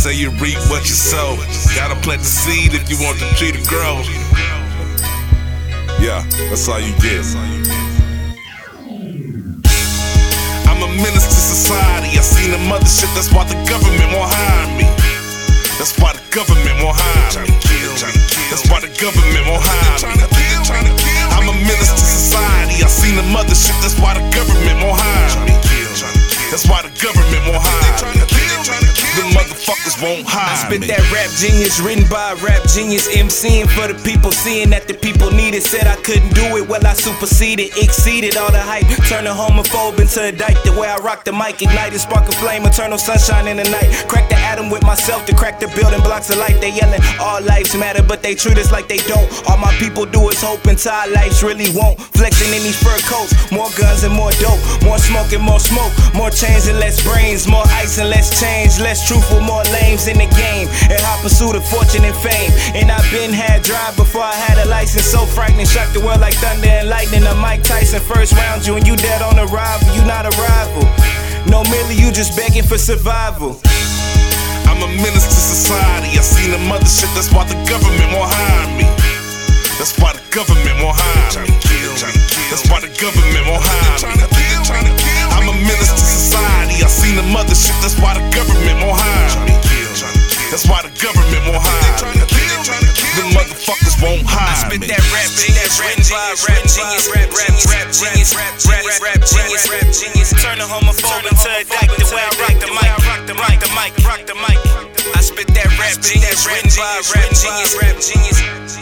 say you reap what you sow. Gotta plant the seed if you want the tree to grow. Yeah, that's all you get. I'm a menace to society. I seen the mothership, that's why the government won't hire me. That's why the government won't hire me. That's why the government won't hire me. I'm a menace to society. I seen the mothership, that's why the government won't hire me. That's why the government won't hire me. The motherfuckers won't hire I spit me. that rap genius, written by a rap genius, MCing for the people, seeing that the people needed. Said I couldn't do it, well I superseded, exceeded all the hype. Turn a homophobe into a dyke. The way I rock the mic, ignited, spark a flame, eternal sunshine in the night. Crack the atom with myself to crack the building blocks of life. They yelling, all lives matter, but they treat us like they don't. All my people do is hope until our lives really won't. Flexing in these fur coats, more guns and more dope, more smoke and more smoke, more chains and less brains, more ice and less change, less truthful, more lames in the game. In hot pursuit of fortune and fame. And I've been had drive before I had a license, so frightening, shock the world like thunder and lightning. A Mike Tyson first round you, and you dead on arrival. You not a rival. No, merely you just begging for survival. I'm a menace to society. I seen the mothership, that's why the government won't hire me. That's why the government won't hire me. That's why the government won't hire me. I'm a menace to society. I seen the mothership, that's why the government won't hire me. That's why the government won't hire me. The motherfuckers won't hire Spit me. that rap genius, written by a rap genius, rap genius, rap genius, rap genius, rap genius, rap genius. Turn a homophobe into a. The way I rock the mic, rock the mic, rock the mic, rock the mic. I spit that rap by a rap genius, rap genius,